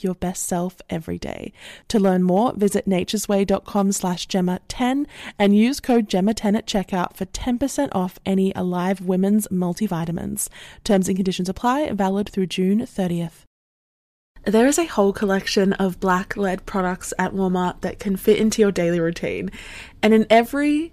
like your best self every day. To learn more, visit naturesway.com slash Gemma10 and use code Gemma10 at checkout for 10% off any Alive Women's multivitamins. Terms and conditions apply, valid through June 30th. There is a whole collection of black led products at Walmart that can fit into your daily routine. And in every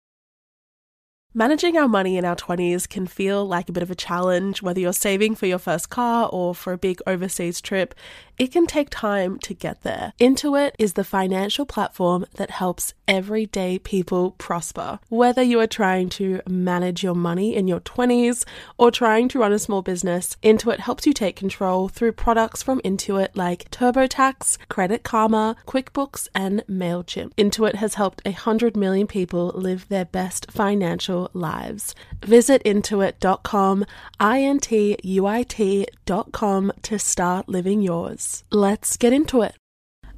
Managing our money in our 20s can feel like a bit of a challenge, whether you're saving for your first car or for a big overseas trip. It can take time to get there. Intuit is the financial platform that helps everyday people prosper. Whether you are trying to manage your money in your 20s or trying to run a small business, Intuit helps you take control through products from Intuit like TurboTax, Credit Karma, QuickBooks, and MailChimp. Intuit has helped 100 million people live their best financial lives. Visit intuit.com, I N T U I T.com to start living yours. Let's get into it.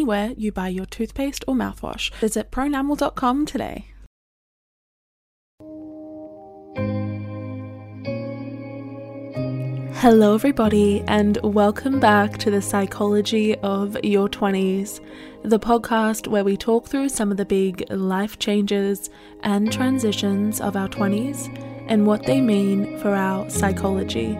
anywhere you buy your toothpaste or mouthwash. Visit pronamel.com today. Hello, everybody, and welcome back to the Psychology of Your 20s, the podcast where we talk through some of the big life changes and transitions of our 20s and what they mean for our psychology.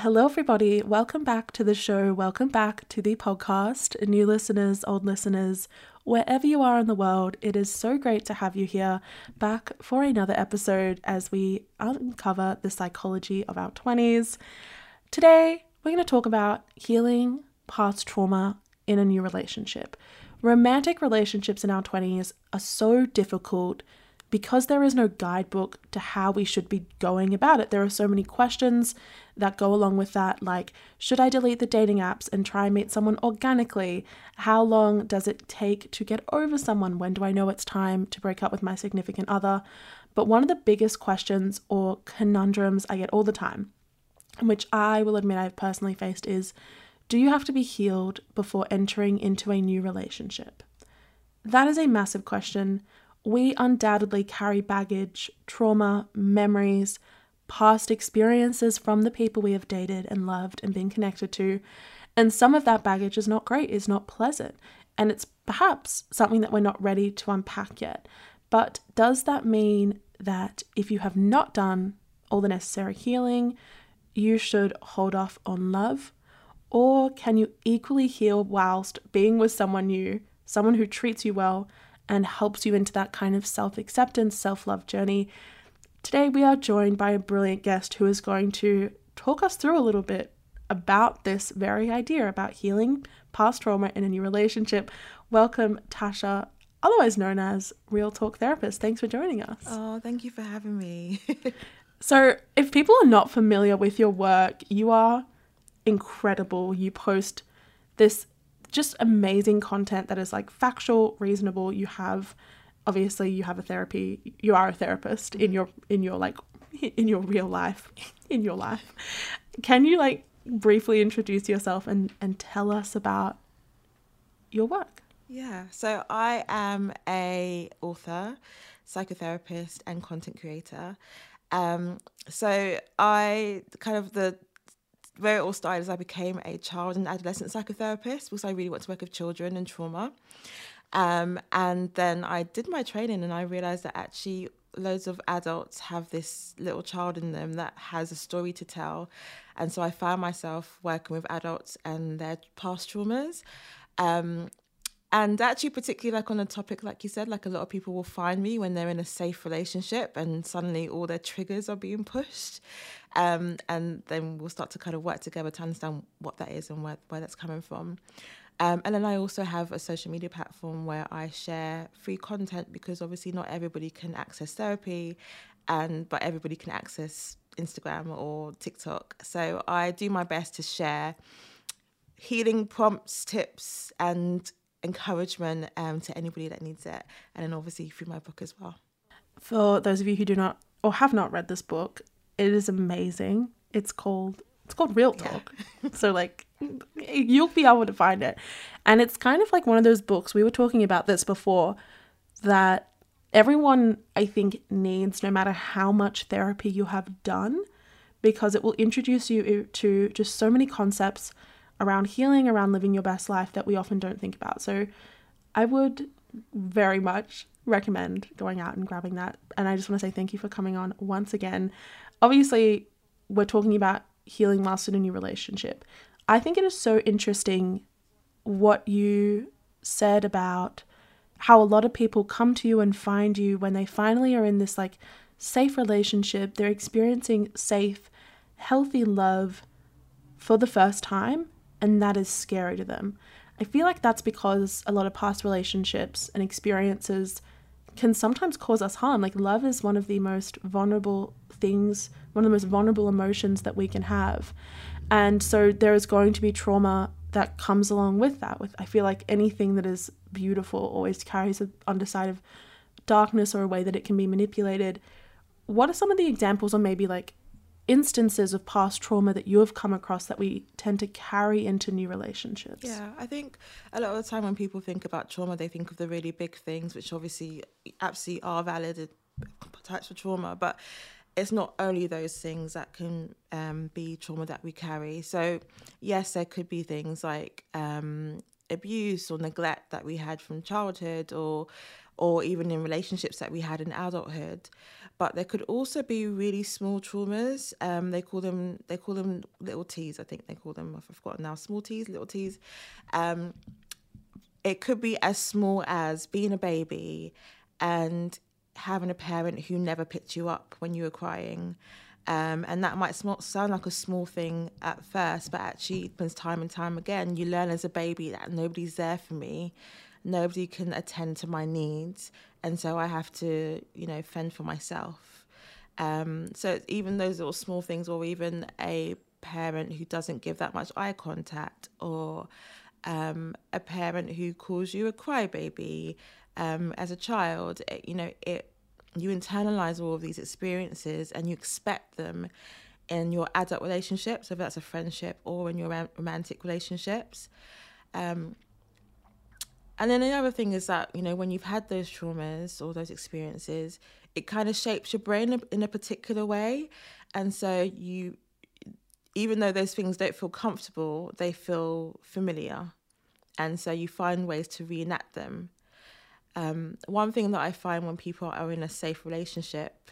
Hello, everybody. Welcome back to the show. Welcome back to the podcast. New listeners, old listeners, wherever you are in the world, it is so great to have you here back for another episode as we uncover the psychology of our 20s. Today, we're going to talk about healing past trauma in a new relationship. Romantic relationships in our 20s are so difficult because there is no guidebook to how we should be going about it. There are so many questions that go along with that, like should I delete the dating apps and try and meet someone organically? How long does it take to get over someone? When do I know it's time to break up with my significant other? But one of the biggest questions or conundrums I get all the time, which I will admit I've personally faced, is do you have to be healed before entering into a new relationship? That is a massive question we undoubtedly carry baggage, trauma, memories, past experiences from the people we have dated and loved and been connected to. And some of that baggage is not great, is not pleasant. And it's perhaps something that we're not ready to unpack yet. But does that mean that if you have not done all the necessary healing, you should hold off on love? Or can you equally heal whilst being with someone new, someone who treats you well, and helps you into that kind of self acceptance, self love journey. Today, we are joined by a brilliant guest who is going to talk us through a little bit about this very idea about healing past trauma in a new relationship. Welcome, Tasha, otherwise known as Real Talk Therapist. Thanks for joining us. Oh, thank you for having me. so, if people are not familiar with your work, you are incredible. You post this just amazing content that is like factual, reasonable. You have obviously you have a therapy, you are a therapist in your in your like in your real life, in your life. Can you like briefly introduce yourself and, and tell us about your work? Yeah, so I am a author, psychotherapist, and content creator. Um, so I kind of the where it all started is I became a child and adolescent psychotherapist because I really want to work with children and trauma. Um, and then I did my training and I realized that actually loads of adults have this little child in them that has a story to tell. And so I found myself working with adults and their past traumas. Um, and actually, particularly like on a topic like you said, like a lot of people will find me when they're in a safe relationship and suddenly all their triggers are being pushed. Um, and then we'll start to kind of work together to understand what that is and where, where that's coming from. Um, and then I also have a social media platform where I share free content because obviously not everybody can access therapy, and but everybody can access Instagram or TikTok. So I do my best to share healing prompts, tips, and encouragement um, to anybody that needs it, and then obviously through my book as well. For those of you who do not or have not read this book, it is amazing. It's called it's called Real Talk. Yeah. so like you'll be able to find it. And it's kind of like one of those books we were talking about this before that everyone I think needs no matter how much therapy you have done because it will introduce you to just so many concepts around healing, around living your best life that we often don't think about. So I would very much recommend going out and grabbing that. And I just want to say thank you for coming on once again. Obviously, we're talking about healing whilst in a new relationship. I think it is so interesting what you said about how a lot of people come to you and find you when they finally are in this like safe relationship. They're experiencing safe, healthy love for the first time and that is scary to them. I feel like that's because a lot of past relationships and experiences can sometimes cause us harm. Like, love is one of the most vulnerable things, one of the most vulnerable emotions that we can have. And so, there is going to be trauma that comes along with that. With I feel like anything that is beautiful always carries an underside of darkness or a way that it can be manipulated. What are some of the examples, or maybe like instances of past trauma that you have come across that we tend to carry into new relationships? Yeah, I think a lot of the time when people think about trauma, they think of the really big things, which obviously absolutely are valid types of trauma, but it's not only those things that can um, be trauma that we carry. So, yes, there could be things like um, abuse or neglect that we had from childhood or or even in relationships that we had in adulthood but there could also be really small traumas. Um, they call them they call them little T's. I think they call them. I've forgotten now. Small T's, little T's. Um, it could be as small as being a baby and having a parent who never picked you up when you were crying. Um, and that might sound like a small thing at first, but actually, it happens time and time again. You learn as a baby that nobody's there for me nobody can attend to my needs and so i have to you know fend for myself um, so even those little small things or even a parent who doesn't give that much eye contact or um, a parent who calls you a crybaby um, as a child it, you know it you internalize all of these experiences and you expect them in your adult relationships, whether that's a friendship or in your romantic relationships. Um, and then the other thing is that, you know, when you've had those traumas or those experiences, it kind of shapes your brain in a particular way. And so you, even though those things don't feel comfortable, they feel familiar. And so you find ways to reenact them. Um, one thing that I find when people are in a safe relationship,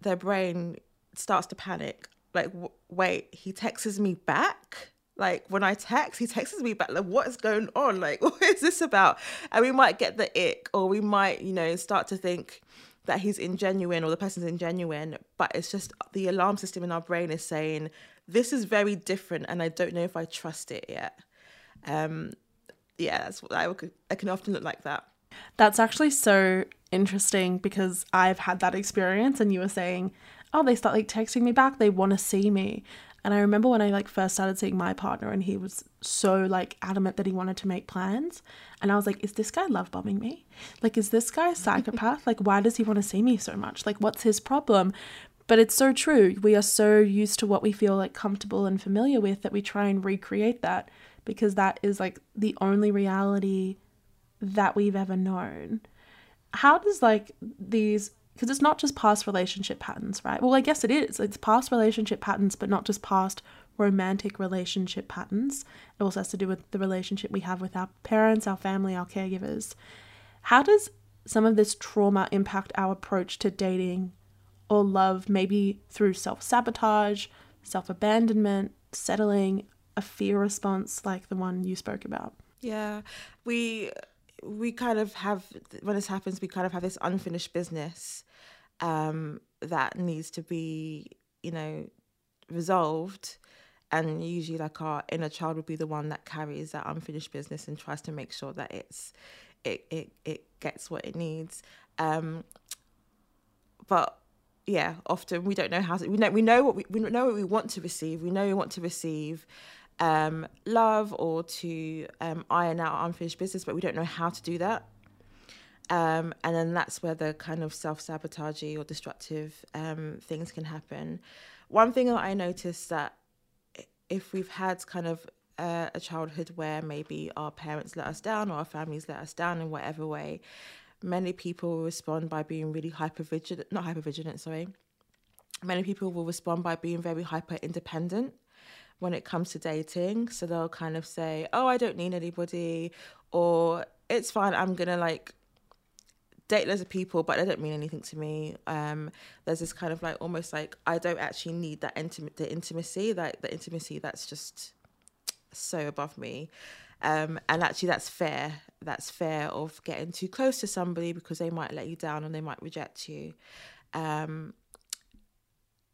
their brain starts to panic. Like, w- wait, he texts me back? Like when I text, he texts me back, like, what is going on? Like, what is this about? And we might get the ick, or we might, you know, start to think that he's ingenuine or the person's ingenuine, but it's just the alarm system in our brain is saying, this is very different and I don't know if I trust it yet. Um, yeah, that's what I, I can often look like that. That's actually so interesting because I've had that experience and you were saying, oh, they start like texting me back, they want to see me. And I remember when I like first started seeing my partner and he was so like adamant that he wanted to make plans. And I was like, is this guy love bombing me? Like, is this guy a psychopath? like, why does he want to see me so much? Like, what's his problem? But it's so true. We are so used to what we feel like comfortable and familiar with that we try and recreate that because that is like the only reality that we've ever known. How does like these because it's not just past relationship patterns, right? Well, I guess it is. It's past relationship patterns, but not just past romantic relationship patterns. It also has to do with the relationship we have with our parents, our family, our caregivers. How does some of this trauma impact our approach to dating or love, maybe through self sabotage, self abandonment, settling, a fear response like the one you spoke about? Yeah, we we kind of have when this happens, we kind of have this unfinished business um, that needs to be, you know, resolved. And usually, like our inner child would be the one that carries that unfinished business and tries to make sure that it's it it it gets what it needs. Um, but yeah, often we don't know how to. We know we know what we, we know what we want to receive. We know we want to receive um, love or to um, iron out unfinished business, but we don't know how to do that. Um, and then that's where the kind of self sabotagey or destructive um, things can happen. One thing that I noticed that if we've had kind of uh, a childhood where maybe our parents let us down or our families let us down in whatever way, many people respond by being really hyper vigilant, not hyper vigilant, sorry. Many people will respond by being very hyper independent when it comes to dating. So they'll kind of say, Oh, I don't need anybody, or it's fine, I'm gonna like date loads of people, but they don't mean anything to me. Um, there's this kind of like almost like I don't actually need that intimate the intimacy, like the intimacy that's just so above me. Um, and actually that's fair. That's fair of getting too close to somebody because they might let you down and they might reject you. Um,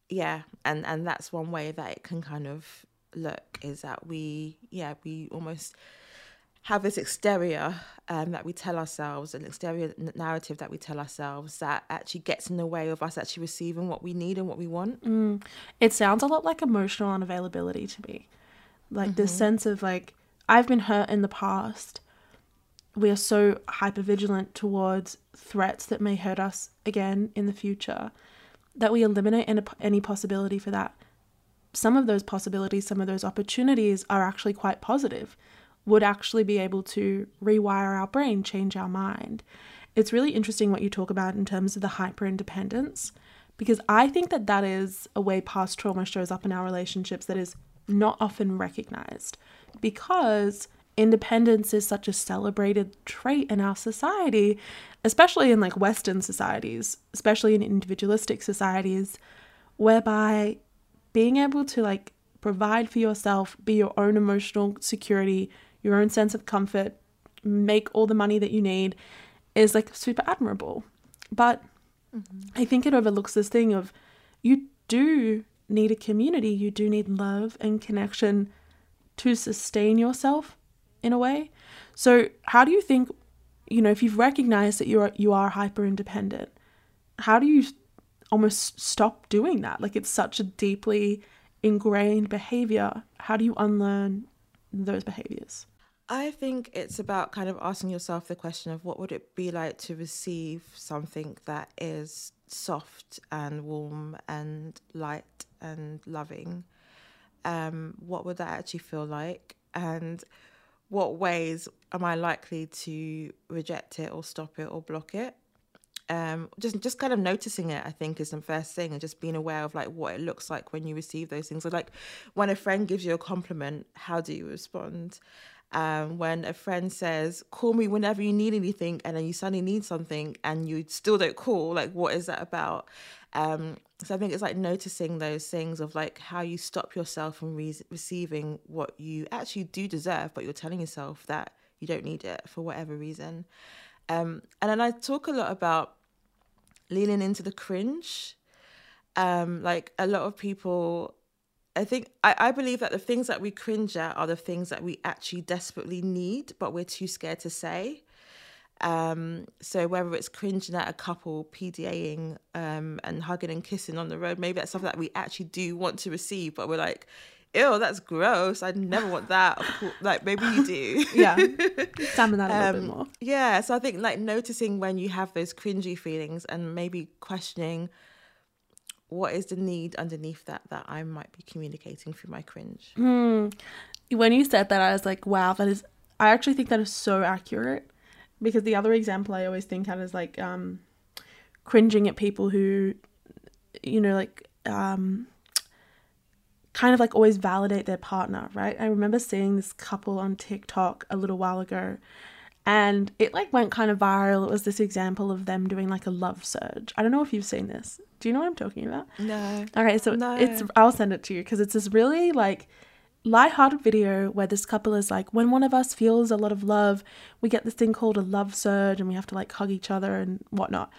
yeah, and and that's one way that it can kind of look is that we yeah we almost have this exterior um, that we tell ourselves, an exterior narrative that we tell ourselves that actually gets in the way of us actually receiving what we need and what we want. Mm. It sounds a lot like emotional unavailability to me. Like mm-hmm. this sense of like, I've been hurt in the past. We are so hyper vigilant towards threats that may hurt us again in the future that we eliminate any possibility for that. Some of those possibilities, some of those opportunities are actually quite positive would actually be able to rewire our brain, change our mind. It's really interesting what you talk about in terms of the hyper independence, because I think that that is a way past trauma shows up in our relationships that is not often recognized because independence is such a celebrated trait in our society, especially in like Western societies, especially in individualistic societies, whereby being able to like provide for yourself, be your own emotional security, your own sense of comfort, make all the money that you need is like super admirable. But mm-hmm. I think it overlooks this thing of you do need a community, you do need love and connection to sustain yourself in a way. So, how do you think, you know, if you've recognized that you are you are hyper independent, how do you almost stop doing that? Like it's such a deeply ingrained behavior. How do you unlearn those behaviors? I think it's about kind of asking yourself the question of what would it be like to receive something that is soft and warm and light and loving. Um, what would that actually feel like? And what ways am I likely to reject it or stop it or block it? Um, just just kind of noticing it, I think, is the first thing, and just being aware of like what it looks like when you receive those things. So, like when a friend gives you a compliment, how do you respond? um, when a friend says, call me whenever you need anything, and then you suddenly need something and you still don't call, like, what is that about? Um, so I think it's like noticing those things of like how you stop yourself from re- receiving what you actually do deserve, but you're telling yourself that you don't need it for whatever reason. Um, and then I talk a lot about leaning into the cringe. Um, like a lot of people I think I, I believe that the things that we cringe at are the things that we actually desperately need, but we're too scared to say. Um, so whether it's cringing at a couple PDAing um, and hugging and kissing on the road, maybe that's something that we actually do want to receive, but we're like, ew, that's gross. I'd never want that. like maybe you do. yeah. Examine that a little um, bit more. Yeah. So I think like noticing when you have those cringy feelings and maybe questioning what is the need underneath that that I might be communicating through my cringe. Mm. When you said that, I was like, wow, that is. I actually think that is so accurate because the other example I always think of is like um, cringing at people who, you know, like um, kind of like always validate their partner, right? I remember seeing this couple on TikTok a little while ago and it like went kind of viral. It was this example of them doing like a love surge. I don't know if you've seen this. Do you know what I'm talking about? No. Okay, so No. it's I'll send it to you because it's this really like light-hearted video where this couple is like when one of us feels a lot of love, we get this thing called a love surge and we have to like hug each other and whatnot.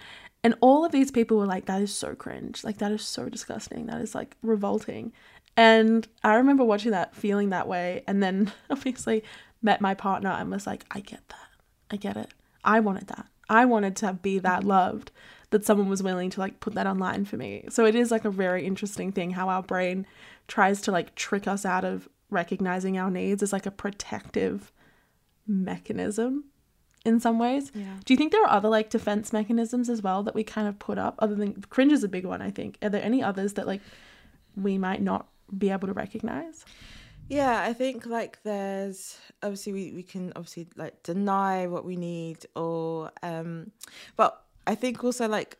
And all of these people were like, that is so cringe. Like that is so disgusting. That is like revolting. And I remember watching that, feeling that way, and then obviously met my partner and was like, I get that. I get it. I wanted that. I wanted to be that loved that someone was willing to like put that online for me. So it is like a very interesting thing how our brain tries to like trick us out of recognizing our needs as like a protective mechanism in some ways. Yeah. Do you think there are other like defense mechanisms as well that we kind of put up other than cringe is a big one, I think. Are there any others that like we might not be able to recognize? Yeah, I think like there's obviously we, we can obviously like deny what we need or um but I think also like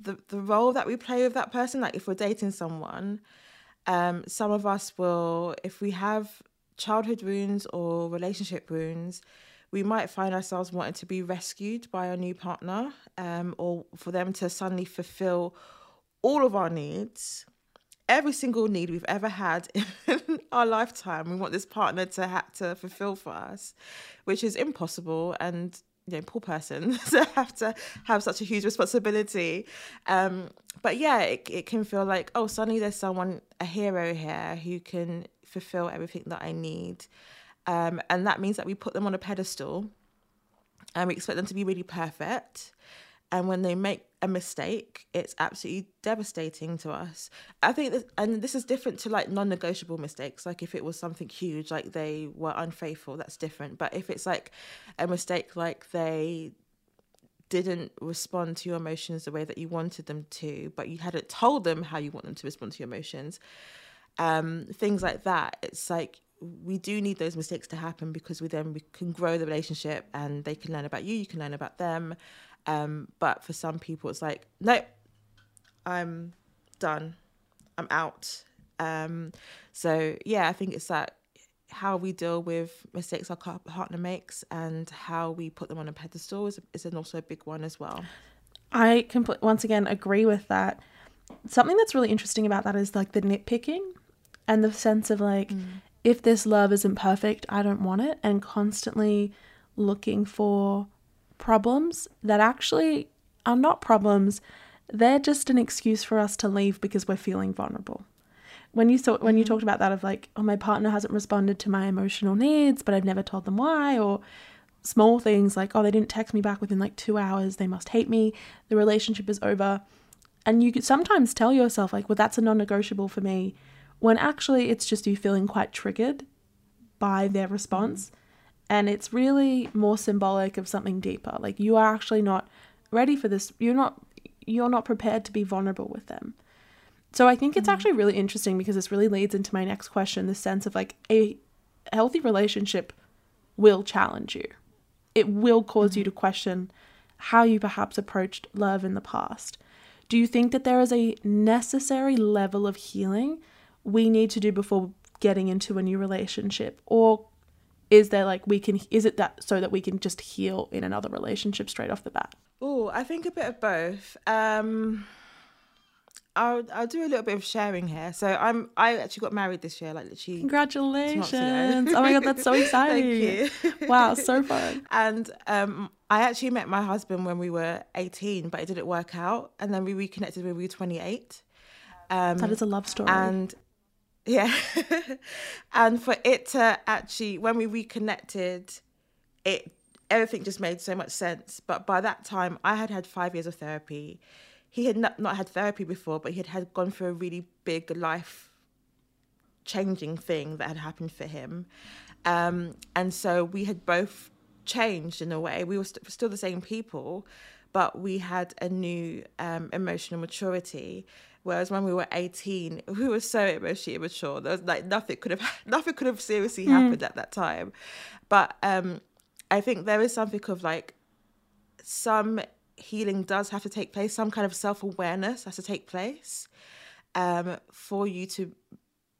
the the role that we play with that person, like if we're dating someone, um, some of us will if we have childhood wounds or relationship wounds, we might find ourselves wanting to be rescued by our new partner, um, or for them to suddenly fulfill all of our needs every single need we've ever had in our lifetime. We want this partner to have to fulfill for us, which is impossible. And you know, poor person to have to have such a huge responsibility. Um, but yeah, it, it can feel like, oh, suddenly there's someone, a hero here who can fulfill everything that I need. Um, and that means that we put them on a pedestal and we expect them to be really perfect. And when they make a mistake, it's absolutely devastating to us. I think, that, and this is different to like non negotiable mistakes. Like if it was something huge, like they were unfaithful, that's different. But if it's like a mistake, like they didn't respond to your emotions the way that you wanted them to, but you hadn't told them how you want them to respond to your emotions, um, things like that, it's like we do need those mistakes to happen because we then we can grow the relationship and they can learn about you, you can learn about them. Um, but for some people, it's like, nope, I'm done, I'm out. Um, so yeah, I think it's that how we deal with mistakes our partner makes and how we put them on a pedestal is, is an also a big one as well. I compl- once again agree with that. Something that's really interesting about that is like the nitpicking and the sense of like, if this love isn't perfect, I don't want it, and constantly looking for problems that actually are not problems. They're just an excuse for us to leave because we're feeling vulnerable. When you thought when you mm-hmm. talked about that of like, oh, my partner hasn't responded to my emotional needs, but I've never told them why, or small things like, oh, they didn't text me back within like two hours, they must hate me, the relationship is over. And you could sometimes tell yourself, like, well, that's a non negotiable for me, when actually it's just you feeling quite triggered by their response. Mm-hmm. And it's really more symbolic of something deeper. Like, you are actually not ready for this. You're not. You're not prepared to be vulnerable with them. So I think it's mm. actually really interesting because this really leads into my next question the sense of like a healthy relationship will challenge you. It will cause you mm-hmm. to question how you perhaps approached love in the past. Do you think that there is a necessary level of healing we need to do before getting into a new relationship? Or is there like we can, is it that so that we can just heal in another relationship straight off the bat? Oh, I think a bit of both. Um, I'll I'll do a little bit of sharing here. So I'm I actually got married this year, like literally. Congratulations. oh my God, that's so exciting. Thank you. Wow, so fun. And um, I actually met my husband when we were 18, but it didn't work out. And then we reconnected when we were 28. Um, That is a love story. and yeah, and for it to actually, when we reconnected, it everything just made so much sense. But by that time, I had had five years of therapy. He had not, not had therapy before, but he had, had gone through a really big life changing thing that had happened for him. Um, and so we had both changed in a way. We were st- still the same people, but we had a new um, emotional maturity Whereas when we were 18, we were so emotionally immature. There was like nothing could have nothing could have seriously mm. happened at that time. But um, I think there is something of like some healing does have to take place, some kind of self awareness has to take place um, for you to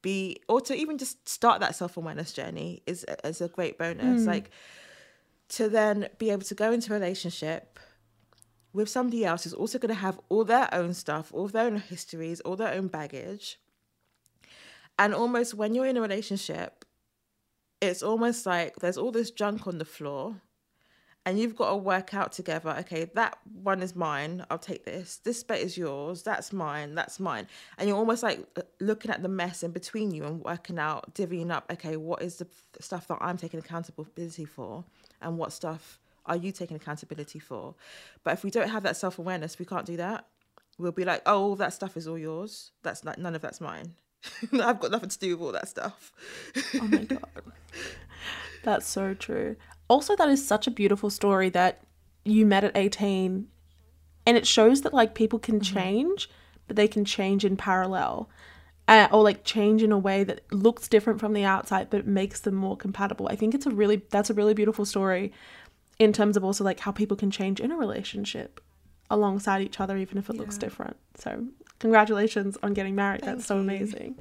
be, or to even just start that self awareness journey is, is a great bonus. Mm. Like to then be able to go into a relationship with somebody else who's also going to have all their own stuff, all their own histories, all their own baggage. And almost when you're in a relationship, it's almost like there's all this junk on the floor and you've got to work out together okay that one is mine i'll take this this bit is yours that's mine that's mine and you're almost like uh, looking at the mess in between you and working out divvying up okay what is the stuff that i'm taking accountability for and what stuff are you taking accountability for? But if we don't have that self-awareness we can't do that. We'll be like oh all that stuff is all yours. That's like none of that's mine. I've got nothing to do with all that stuff. Oh my god. That's so true. Also that is such a beautiful story that you met at 18 and it shows that like people can mm-hmm. change but they can change in parallel uh, or like change in a way that looks different from the outside but makes them more compatible. I think it's a really that's a really beautiful story in terms of also like how people can change in a relationship alongside each other even if it yeah. looks different so congratulations on getting married Thank that's so you. amazing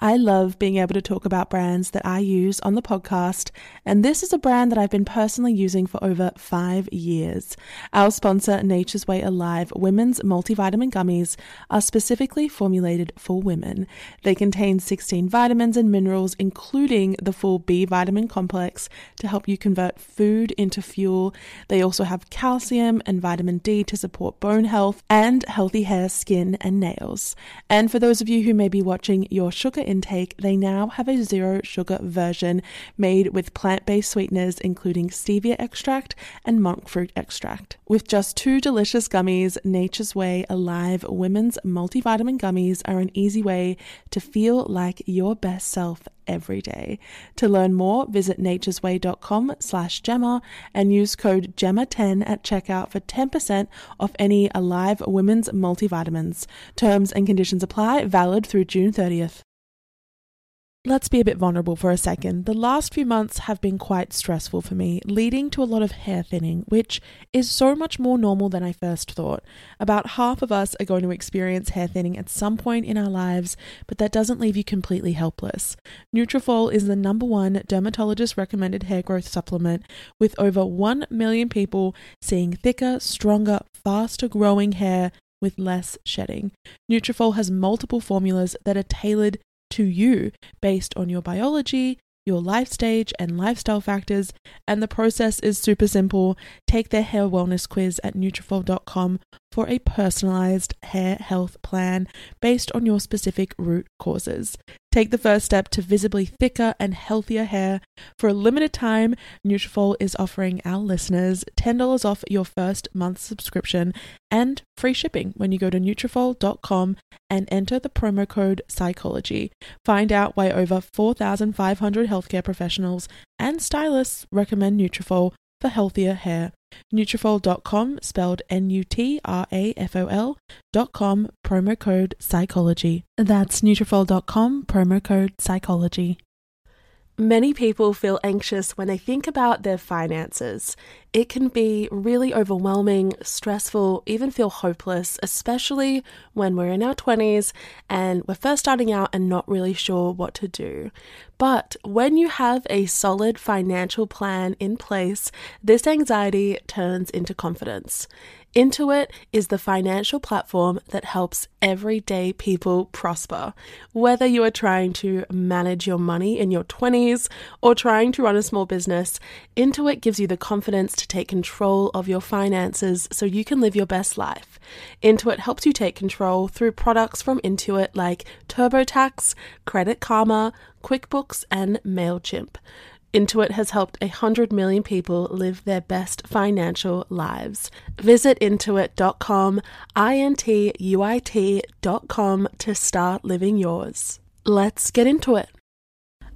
I love being able to talk about brands that I use on the podcast, and this is a brand that I've been personally using for over five years. Our sponsor, Nature's Way Alive Women's Multivitamin Gummies, are specifically formulated for women. They contain 16 vitamins and minerals, including the full B vitamin complex, to help you convert food into fuel. They also have calcium and vitamin D to support bone health and healthy hair, skin, and nails. And for those of you who may be watching your sugar intake, they now have a zero sugar version made with plant based sweeteners, including stevia extract and monk fruit extract. With just two delicious gummies, Nature's Way Alive Women's Multivitamin Gummies are an easy way to feel like your best self every day. To learn more, visit naturesway.com slash Gemma and use code GEMMA10 at checkout for 10% off any Alive Women's multivitamins. Terms and conditions apply, valid through June 30th. Let's be a bit vulnerable for a second. The last few months have been quite stressful for me, leading to a lot of hair thinning, which is so much more normal than I first thought. About half of us are going to experience hair thinning at some point in our lives, but that doesn't leave you completely helpless. Nutrafol is the number one dermatologist recommended hair growth supplement, with over 1 million people seeing thicker, stronger, faster growing hair with less shedding. Nutrafol has multiple formulas that are tailored to you based on your biology, your life stage, and lifestyle factors. And the process is super simple. Take their hair wellness quiz at Nutrafol.com for a personalized hair health plan based on your specific root causes. Take the first step to visibly thicker and healthier hair. For a limited time, Nutrafol is offering our listeners $10 off your first month subscription and free shipping when you go to Nutrafol.com and enter the promo code psychology. Find out why over 4,500 healthcare professionals and stylists recommend Nutrafol for healthier hair. Nutrafol.com, spelled N-U-T-R-A-F-O-L dot com, promo code psychology. That's Nutrafol.com, promo code psychology. Many people feel anxious when they think about their finances. It can be really overwhelming, stressful, even feel hopeless, especially when we're in our 20s and we're first starting out and not really sure what to do. But when you have a solid financial plan in place, this anxiety turns into confidence. Intuit is the financial platform that helps everyday people prosper. Whether you are trying to manage your money in your 20s or trying to run a small business, Intuit gives you the confidence to take control of your finances so you can live your best life. Intuit helps you take control through products from Intuit like TurboTax, Credit Karma, QuickBooks, and MailChimp. Intuit has helped 100 million people live their best financial lives. Visit intuit.com, I N T U I T.com to start living yours. Let's get into it.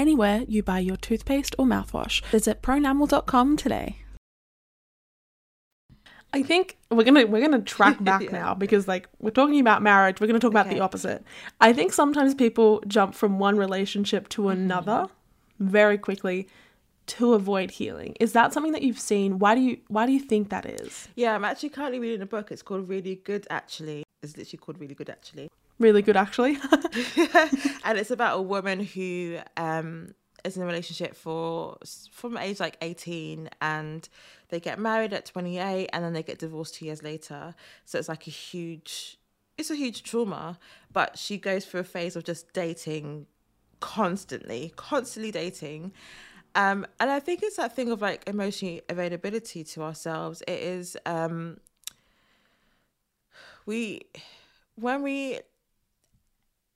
anywhere you buy your toothpaste or mouthwash. Visit pronamel.com today. I think we're gonna we're gonna track back Yeah. now because like we're talking about marriage, we're gonna talk about the opposite. I think sometimes people jump from one relationship to Mm-hmm. another very quickly to avoid healing. Is that something that you've seen? Why do you why do you think that is? Yeah, I'm actually currently reading a book. It's called Really Good Actually. It's literally called Really Good Actually. Really good actually. and it's about a woman who um is in a relationship for from age like 18 and they get married at 28 and then they get divorced two years later. So it's like a huge it's a huge trauma but she goes through a phase of just dating constantly constantly dating. Um and i think it's that thing of like emotional availability to ourselves. It is um we when we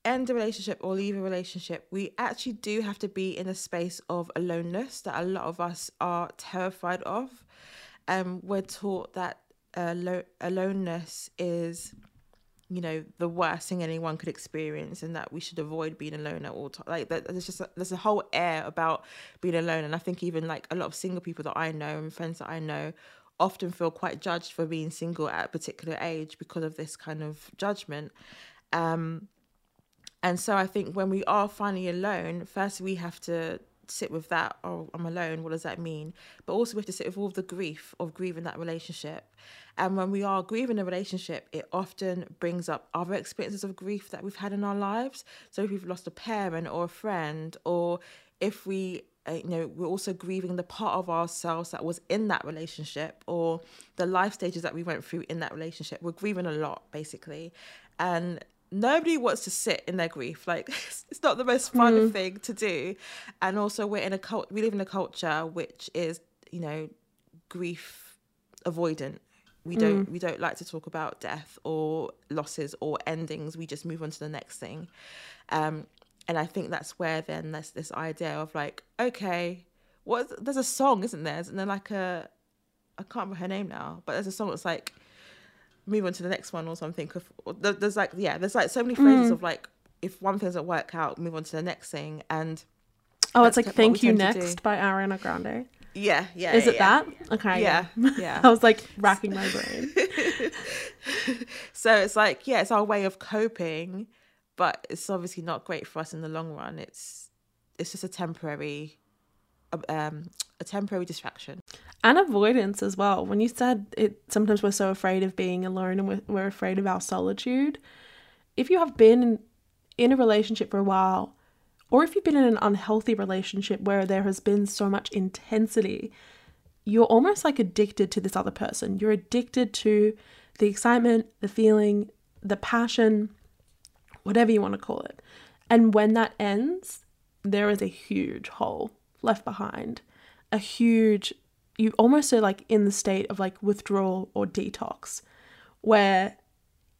end a relationship or leave a relationship, we actually do have to be in a space of aloneness that a lot of us are terrified of. Um, we're taught that uh, lo- aloneness is, you know, the worst thing anyone could experience, and that we should avoid being alone at all times. Like there's just a, there's a whole air about being alone, and I think even like a lot of single people that I know and friends that I know often feel quite judged for being single at a particular age because of this kind of judgment. Um, and so I think when we are finally alone, first we have to sit with that, oh, I'm alone, what does that mean? But also we have to sit with all the grief of grieving that relationship. And when we are grieving a relationship, it often brings up other experiences of grief that we've had in our lives. So if we've lost a parent or a friend, or if we uh, you know we're also grieving the part of ourselves that was in that relationship or the life stages that we went through in that relationship we're grieving a lot basically and nobody wants to sit in their grief. Like it's not the most fun thing to do. And also we're in a cult we live in a culture which is you know grief avoidant. We don't we don't like to talk about death or losses or endings. We just move on to the next thing. Um and i think that's where then there's this idea of like okay what there's a song isn't there? Isn't there like a i can't remember her name now but there's a song that's like move on to the next one or something there- there's like yeah there's like so many phrases of like if one thing doesn't work out move on to the next thing and Oh, it's like Thank You tend to do. Next by Ariana Grande. yeah yeah Is it yeah. that? Okay. yeah yeah I was like racking my brain. so it's like yeah it's our way of coping but it's obviously not great for us in the long run it's it's just a temporary um a temporary distraction and avoidance as well. When you said it, sometimes we're so afraid of being alone and we're, we're afraid of our solitude. If you have been in a relationship for a while, or if you've been in an unhealthy relationship where there has been so much intensity, you're almost like addicted to this other person. You're addicted to the excitement, the feeling, the passion, whatever you want to call it. And when that ends, there is a huge hole left behind. A huge, you almost are like in the state of like withdrawal or detox, where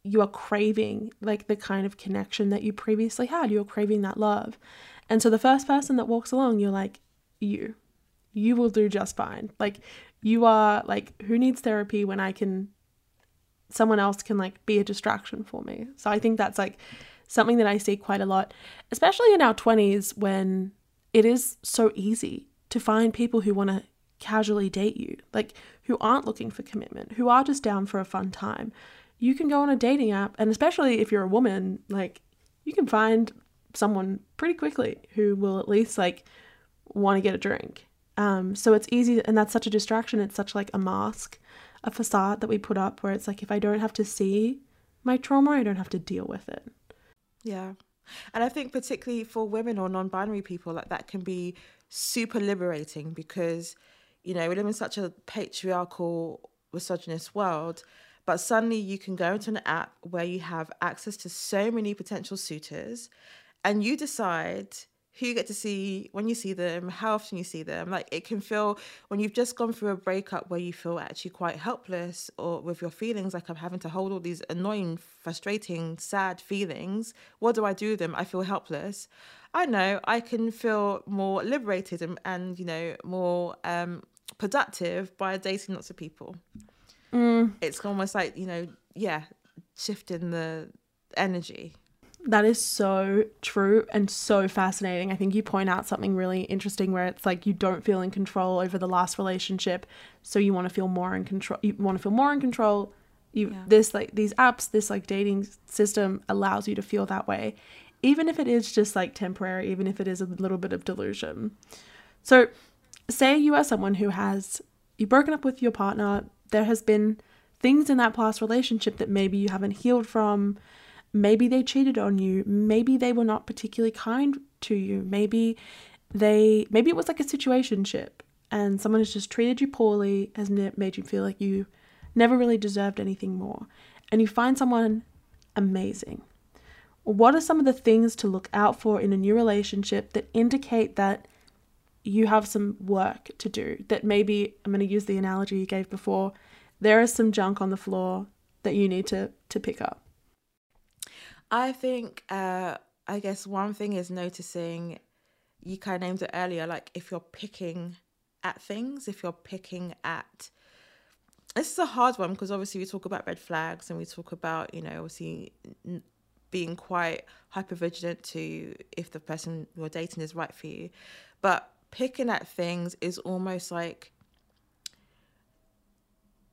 you are craving like the kind of connection that you previously had. You're craving that love. And so the first person that walks along, you're like, you, you will do just fine. Like, you are like, who needs therapy when I can, someone else can like be a distraction for me. So I think that's like something that I see quite a lot, especially in our 20s when it is so easy to find people who want to casually date you, like who aren't looking for commitment, who are just down for a fun time. You can go on a dating app, and especially if you're a woman, like you can find someone pretty quickly who will at least like want to get a drink. Um, so it's easy, and that's such a distraction. It's such like a mask, a facade that we put up where it's like if I don't have to see my trauma, I don't have to deal with it. Yeah. And I think particularly for women or non-binary people, like that can be super liberating because, you know, we live in such a patriarchal, misogynist world, but suddenly you can go into an app where you have access to so many potential suitors and you decide who you get to see when you see them, how often you see them. Like it can feel when you've just gone through a breakup where you feel actually quite helpless or with your feelings, like I'm having to hold all these annoying, frustrating, sad feelings. What do I do with them? I feel helpless. I know I can feel more liberated and, and you know, more um, productive by dating lots of people. Mm. It's almost like, you know, yeah, shifting the energy. That is so true and so fascinating. I think you point out something really interesting where it's like you don't feel in control over the last relationship, so you want to feel more in control. You want to feel more in control. You Yeah. this like these apps, this like dating system allows you to feel that way, even if it is just like temporary, even if it is a little bit of delusion. So, say you are someone who has you've broken up with your partner. There has been things in that past relationship that maybe you haven't healed from. Maybe they cheated on you. Maybe they were not particularly kind to you. Maybe they maybe it was like a situationship and someone has just treated you poorly has made you feel like you never really deserved anything more. And you find someone amazing. What are some of the things to look out for in a new relationship that indicate that you have some work to do that maybe i'm going to use the analogy you gave before there is some junk on the floor that you need to to pick up I think, uh, I guess one thing is noticing, you kind of named it earlier, like if you're picking at things, if you're picking at, this is a hard one because obviously we talk about red flags and we talk about, you know, obviously being quite hyper vigilant to if the person you're dating is right for you. But picking at things is almost like,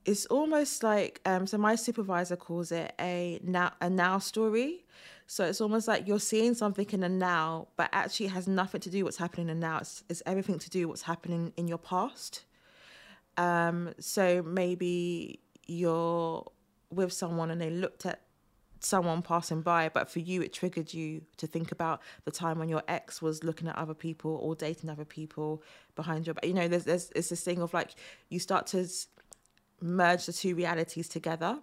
it's almost like um so my supervisor calls it a now a now story. So it's almost like you're seeing something in the now but actually it has nothing to do with what's happening in the now. It's, it's everything to do with what's happening in your past. Um so maybe you're with someone and they looked at someone passing by but for you it triggered you to think about the time when your ex was looking at other people or dating other people behind your back you know there's, there's it's this thing of like you start to merge the two realities together.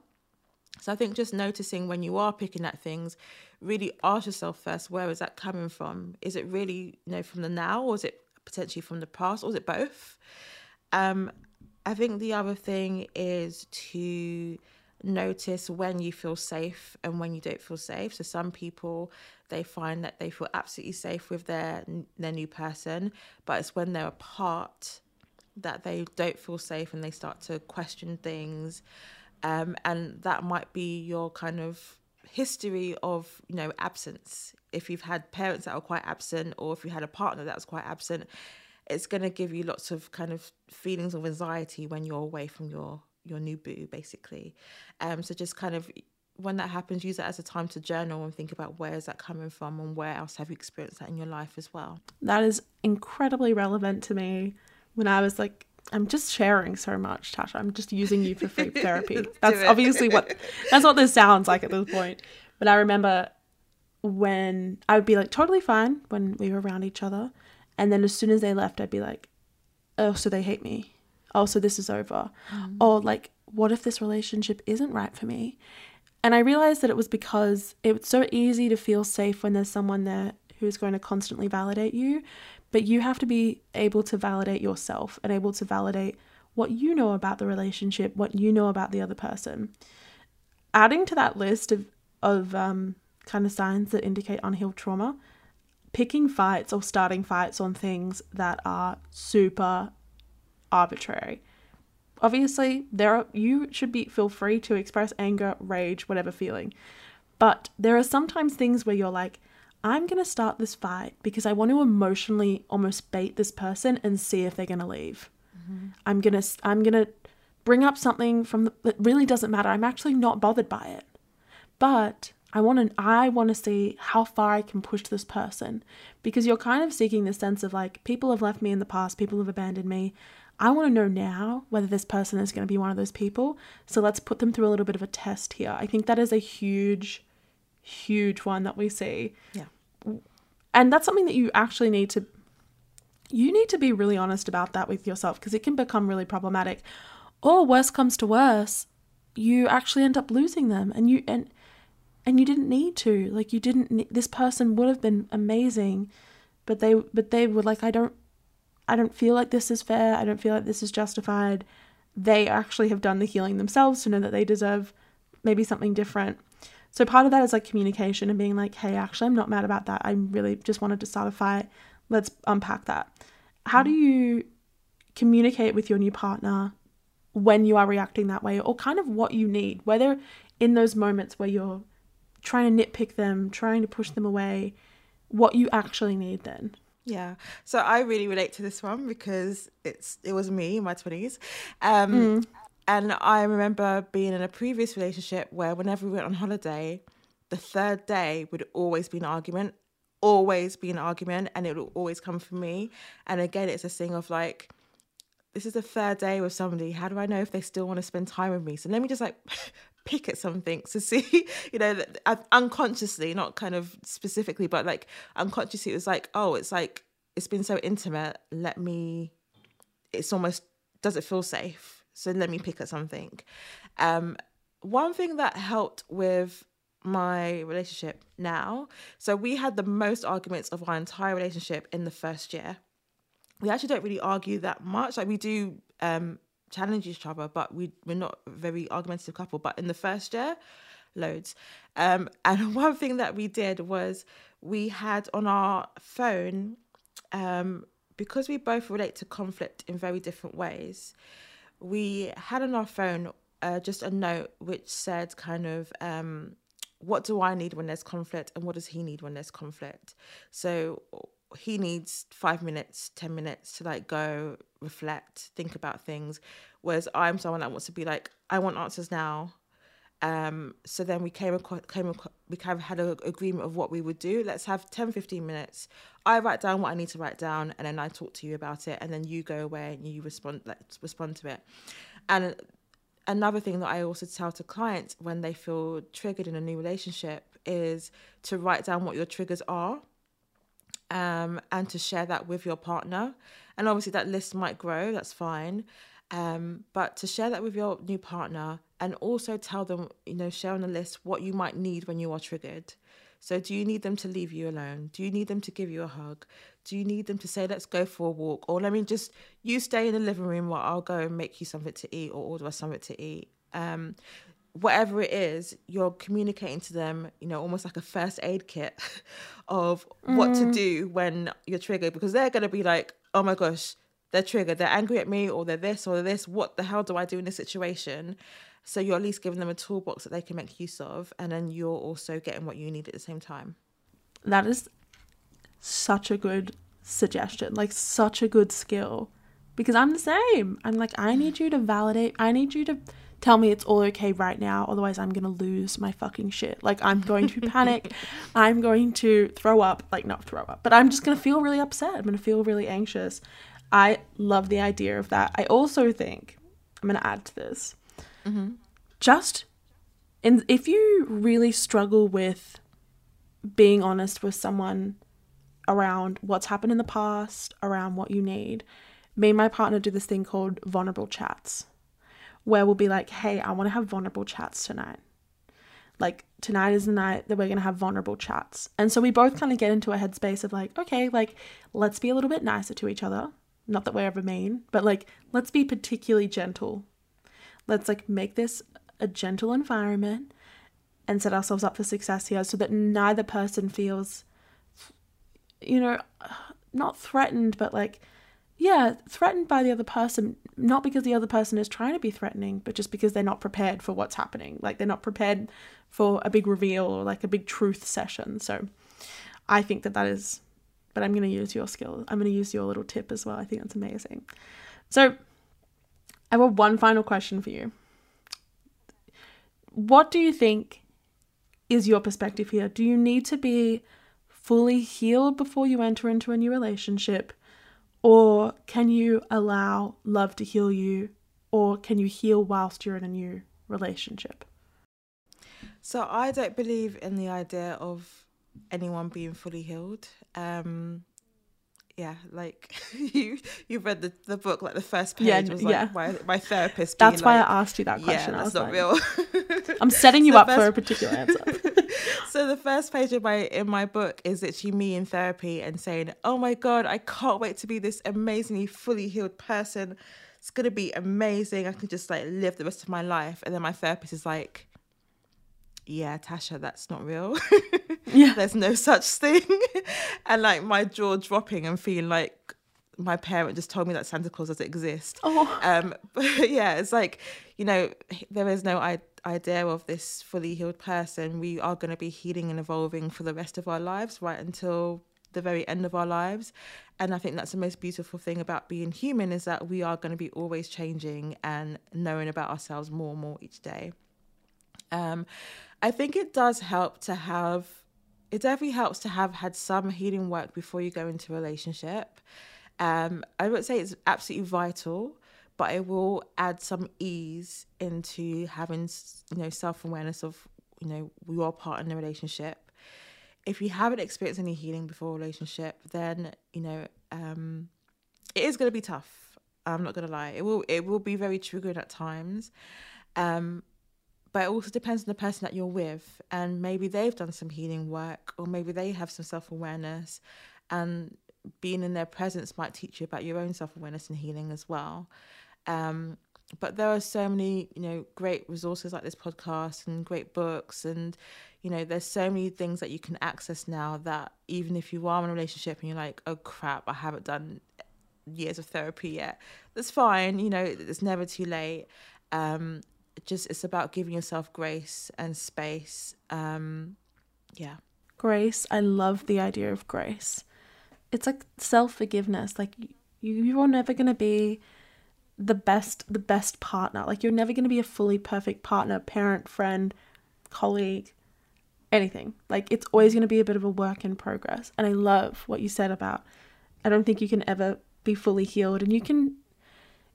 So I think just noticing when you are picking at things, really ask yourself first, where is that coming from? Is it really, you know, from the now or is it potentially from the past or is it both? Um, I think the other thing is to notice when you feel safe and when you don't feel safe. So some people they find that they feel absolutely safe with their their new person, but it's when they're apart that they don't feel safe and they start to question things um, and that might be your kind of history of you know absence if you've had parents that are quite absent or if you had a partner that was quite absent it's going to give you lots of kind of feelings of anxiety when you're away from your your new boo basically um so just kind of when that happens use it as a time to journal and think about where is that coming from and where else have you experienced that in your life as well that is incredibly relevant to me when I was like, I'm just sharing so much, Tasha. I'm just using you for free therapy. That's obviously what that's what this sounds like at this point. But I remember when I would be like totally fine when we were around each other, and then as soon as they left, I'd be like, oh, so they hate me. Oh, so this is over. Or like, what if this relationship isn't right for me? And I realized that it was because it's so easy to feel safe when there's someone there who's going to constantly validate you, but you have to be able to validate yourself and able to validate what you know about the relationship, what you know about the other person. Adding to that list of of um, kind of signs that indicate unhealed trauma, picking fights or starting fights on things that are super arbitrary. Obviously there are you should be feel free to express anger rage whatever feeling. But there are sometimes things where you're like i'm going to start this fight because i want to emotionally almost bait this person and see if they're going to leave mm-hmm. i'm going to i'm going to bring up something from the, that really doesn't matter. I'm actually not bothered by it. But I want to I want to see how far I can push this person because you're kind of seeking the sense of like people have left me in the past, people have abandoned me. I want to know now whether this person is going to be one of those people. So let's put them through a little bit of a test here. I think that is a huge huge one that we see. Yeah. And that's something that you actually need to you need to be really honest about that with yourself because it can become really problematic. Or worse comes to worse, you actually end up losing them and you and and you didn't need to like you didn't this person would have been amazing but they but they were like I don't I don't feel like this is fair. I don't feel like this is justified. They actually have done the healing themselves to know that they deserve maybe something different. So part of that is like communication and being like, hey, actually, I'm not mad about that. I really just wanted to start a fight. Let's unpack that. How do mm-hmm. you communicate with your new partner when you are reacting that way or kind of what you need, whether in those moments where you're trying to nitpick them, trying to push them away, what you actually need then? Yeah. So I really relate to this one because it's it was me in my 20s. Um mm. and I remember being in a previous relationship where whenever we went on holiday, the third day would always be an argument, always be an argument and it would always come from me. And again, it's a thing of like this is the third day with somebody. How do I know if they still want to spend time with me? So let me just like pick at something to see, you know, unconsciously, not kind of specifically, but like unconsciously, it was like, oh, it's like, it's been so intimate. Let me, it's almost, does it feel safe? So let me pick at something. Um, one thing that helped with my relationship now, so we had the most arguments of our entire relationship in the first year. We actually don't really argue that much. Like we do um, challenge each other, but we we're not a very argumentative couple. But in the first year, loads. Um, and one thing that we did was we had on our phone, um, because we both relate to conflict in very different ways. We had on our phone uh, just a note which said kind of um, what do I need when there's conflict and what does he need when there's conflict. So he needs five minutes, 10 minutes to like go reflect, think about things. Whereas I'm someone that wants to be like, I want answers now. Um, so then we came across, came across, we kind of had an agreement of what we would do. Let's have 10, 15 minutes. I write down what I need to write down and then I talk to you about it. And then you go away and you respond, like respond to it. And another thing that I also tell to clients when they feel triggered in a new relationship is to write down what your triggers are um, and to share that with your partner. And obviously, that list might grow, that's fine. Um, but to share that with your new partner and also tell them, you know, share on the list what you might need when you are triggered. So, do you need them to leave you alone? Do you need them to give you a hug? Do you need them to say, let's go for a walk? Or let me just, you stay in the living room while I'll go and make you something to eat or order us something to eat. Um, whatever it is, you're communicating to them, you know, almost like a first aid kit of mm. what to mm. do when you're triggered because they're going to be like, oh my gosh, they're triggered. They're angry at me or they're this or this. What the hell do I do in this situation? So you're at least giving them a toolbox that they can make use of. And then you're also getting what you need at the same time. That is such a good suggestion, like such a good skill. Because I'm the same. I'm like, I need you to validate, I need you to tell me it's all okay right now otherwise i'm going to lose my fucking shit. Like i'm going to panic. I'm going to throw up. Like not throw up but i'm just going to feel really upset. I'm going to feel really anxious. I love the idea of that. I also think i'm going to add to this mm-hmm. just and if you really struggle with being honest with someone around what's happened in the past around what you need me and my partner do this thing called vulnerable chats where we'll be like, hey, I want to have vulnerable chats tonight. Like, tonight is the night that we're going to have vulnerable chats. And so we both kind of get into a headspace of like, okay, like, let's be a little bit nicer to each other. Not that we're ever mean, but like, let's be particularly gentle. Let's like make this a gentle environment and set ourselves up for success here so that neither person feels, you know, not threatened, but like, yeah, threatened by the other person, not because the other person is trying to be threatening, but just because they're not prepared for what's happening. Like they're not prepared for a big reveal or like a big truth session. So I think that that is, but I'm going to use your skill. I'm going to use your little tip as well. I think that's amazing. So I have one final question for you. What do you think is your perspective here? Do you need to be fully healed before you enter into a new relationship? Or can you allow love to heal you? Or can you heal whilst you're in a new relationship? So I don't believe in the idea of anyone being fully healed. Um, yeah, like you you read the, the book like the first page Yeah, was like yeah. my my therapist. That's why like, I asked you that question. I that's not like, real. I'm setting you So up the for a particular answer. so the first page of my in my book is literally me in therapy and saying, "Oh my god, I can't wait to be this amazingly fully healed person. It's gonna be amazing. I can just like live the rest of my life." And then my therapist is like, "Yeah, Tasha, that's not real. Yeah. There's no such thing." and like my jaw dropping and feeling like my parent just told me that Santa Claus doesn't exist. Oh, Um, but yeah, it's like you know there is no I- idea of this fully healed person. We are going to be healing and evolving for the rest of our lives, right until the very end of our lives. And I think that's the most beautiful thing about being human is that we are going to be always changing and knowing about ourselves more and more each day. Um, I think it does help to have. It definitely helps to have had some healing work before you go into a relationship. Um, I would say it's absolutely vital, but it will add some ease into having, you know, self awareness of, you know, your part in the relationship. If you haven't experienced any healing before a relationship, then you know, um, it is going to be tough. I'm not going to lie. It will it will be very triggering at times. Um, but it also depends on the person that you're with and maybe they've done some healing work or maybe they have some self-awareness and being in their presence might teach you about your own self-awareness and healing as well. Um, but there are so many you know great resources like this podcast and great books and you know there's so many things that you can access now that even if you are in a relationship and you're like oh crap i haven't done years of therapy yet that's fine you know it's never too late. Um just it's about giving yourself grace and space um yeah grace. I love the idea of grace. It's like self forgiveness. Like you, you are never gonna be the best, the best partner. Like you're never gonna be a fully perfect partner, parent, friend, colleague, anything. Like it's always gonna be a bit of a work in progress. And I love what you said about. I don't think you can ever be fully healed, and you can,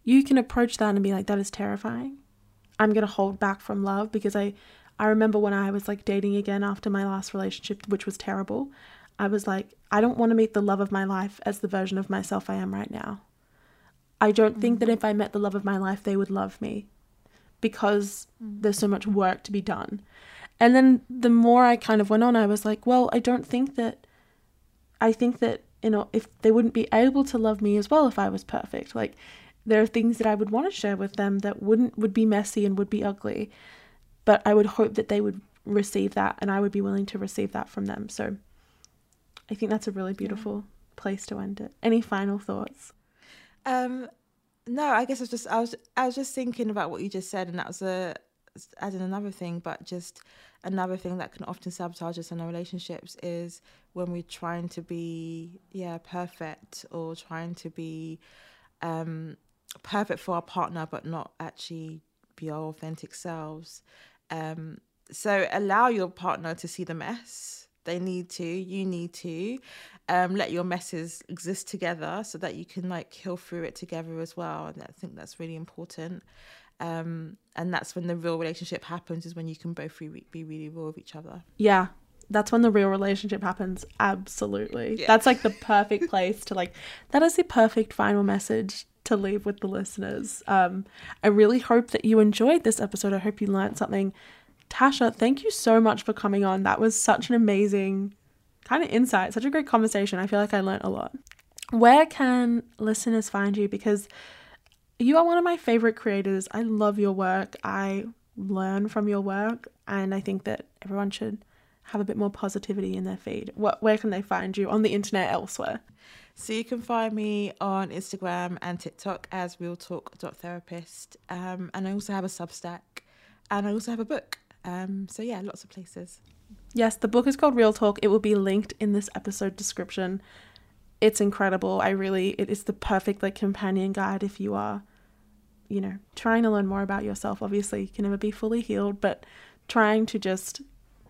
you can approach that and be like, that is terrifying. I'm gonna hold back from love because I I remember when I was like dating again after my last relationship, which was terrible. I was like, I don't want to meet the love of my life as the version of myself I am right now. I don't think that mm-hmm. if I met the love of my life, they would love me because mm. there's so much work to be done. And then the more I kind of went on, I was like, well, I don't think that, I think that, you know, if they wouldn't be able to love me as well if I was perfect. Like, there are things that I would want to share with them that wouldn't, would be messy and would be ugly but I would hope that they would receive that and I would be willing to receive that from them. So I think that's a really beautiful place to end it. Any final thoughts? um no i guess i was just i was i was just thinking about what you just said and that was a adding another thing but just another thing that can often sabotage us in our relationships is when we're trying to be yeah perfect or trying to be um perfect for our partner but not actually be our authentic selves um so allow your partner to see the mess they need to you need to um let your messes exist together so that you can like heal through it together as well and i think that's really important um and that's when the real relationship happens is when you can both re- be really real with each other Yeah, that's when the real relationship happens. Absolutely. Yeah. That's like the perfect place to like that is the perfect final message to leave with the listeners. Um I really hope that you enjoyed this episode. I hope you learned something. Tasha, thank you so much for coming on. That was such an amazing kind of insight, such a great conversation. I feel like I learned a lot. Where can listeners find you? Because you are one of my favorite creators. I love your work. I learn from your work, and I think that everyone should have a bit more positivity in their feed. What, where can they find you on the internet elsewhere? So you can find me on Instagram and TikTok as realtalk.therapist. Um, and I also have a Substack and I also have a book. Um, so yeah, lots of places. Yes, the book is called Real Talk. It will be linked in this episode description. It's incredible. I really, it is the perfect like companion guide if you are, you know, trying to learn more about yourself. Obviously, you can never be fully healed, but trying to just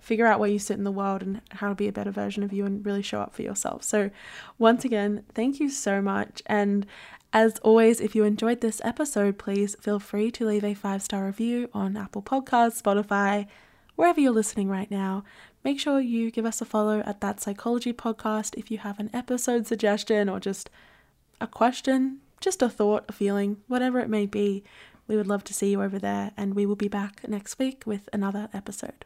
figure out where you sit in the world and how to be a better version of you and really show up for yourself. So, once again, thank you so much. And as always, if you enjoyed this episode, please feel free to leave a five star review on Apple Podcasts, Spotify, wherever you're listening right now. Make sure you give us a follow at That Psychology Podcast if you have an episode suggestion or just a question, just a thought, a feeling, whatever it may be. We would love to see you over there, and we will be back next week with another episode.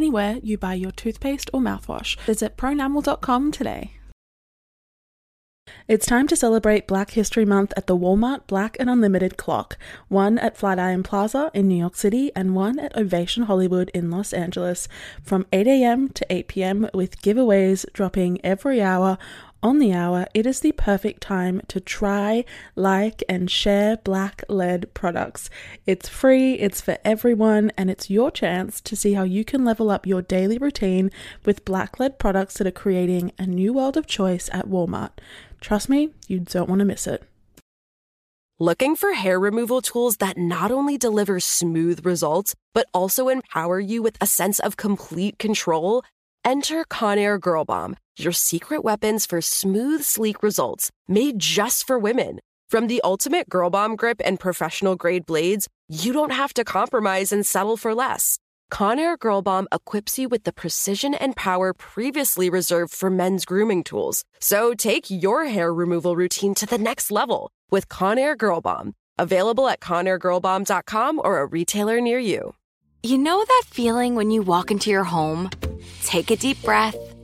anywhere you buy your toothpaste or mouthwash. Visit pronamel.com today. It's time to celebrate Black History Month at the Walmart Black and Unlimited Clock, one at Flatiron Plaza in New York City and one at Ovation Hollywood in Los Angeles, from 8 a.m. to 8 p.m. with giveaways dropping every hour on the hour, it is the perfect time to try, like, and share black led products. It's free, it's for everyone, and it's your chance to see how you can level up your daily routine with black led products that are creating a new world of choice at Walmart. Trust me, you don't want to miss it. Looking for hair removal tools that not only deliver smooth results, but also empower you with a sense of complete control? Enter Conair Girl Bomb your secret weapons for smooth, sleek results made just for women. From the ultimate Girl Bomb grip and professional grade blades, you don't have to compromise and settle for less. Conair Girl Bomb equips you with the precision and power previously reserved for men's grooming tools. So take your hair removal routine to the next level with Conair Girl Bomb. Available at ConairGirlBomb.com or a retailer near you. You know that feeling when you walk into your home, take a deep breath,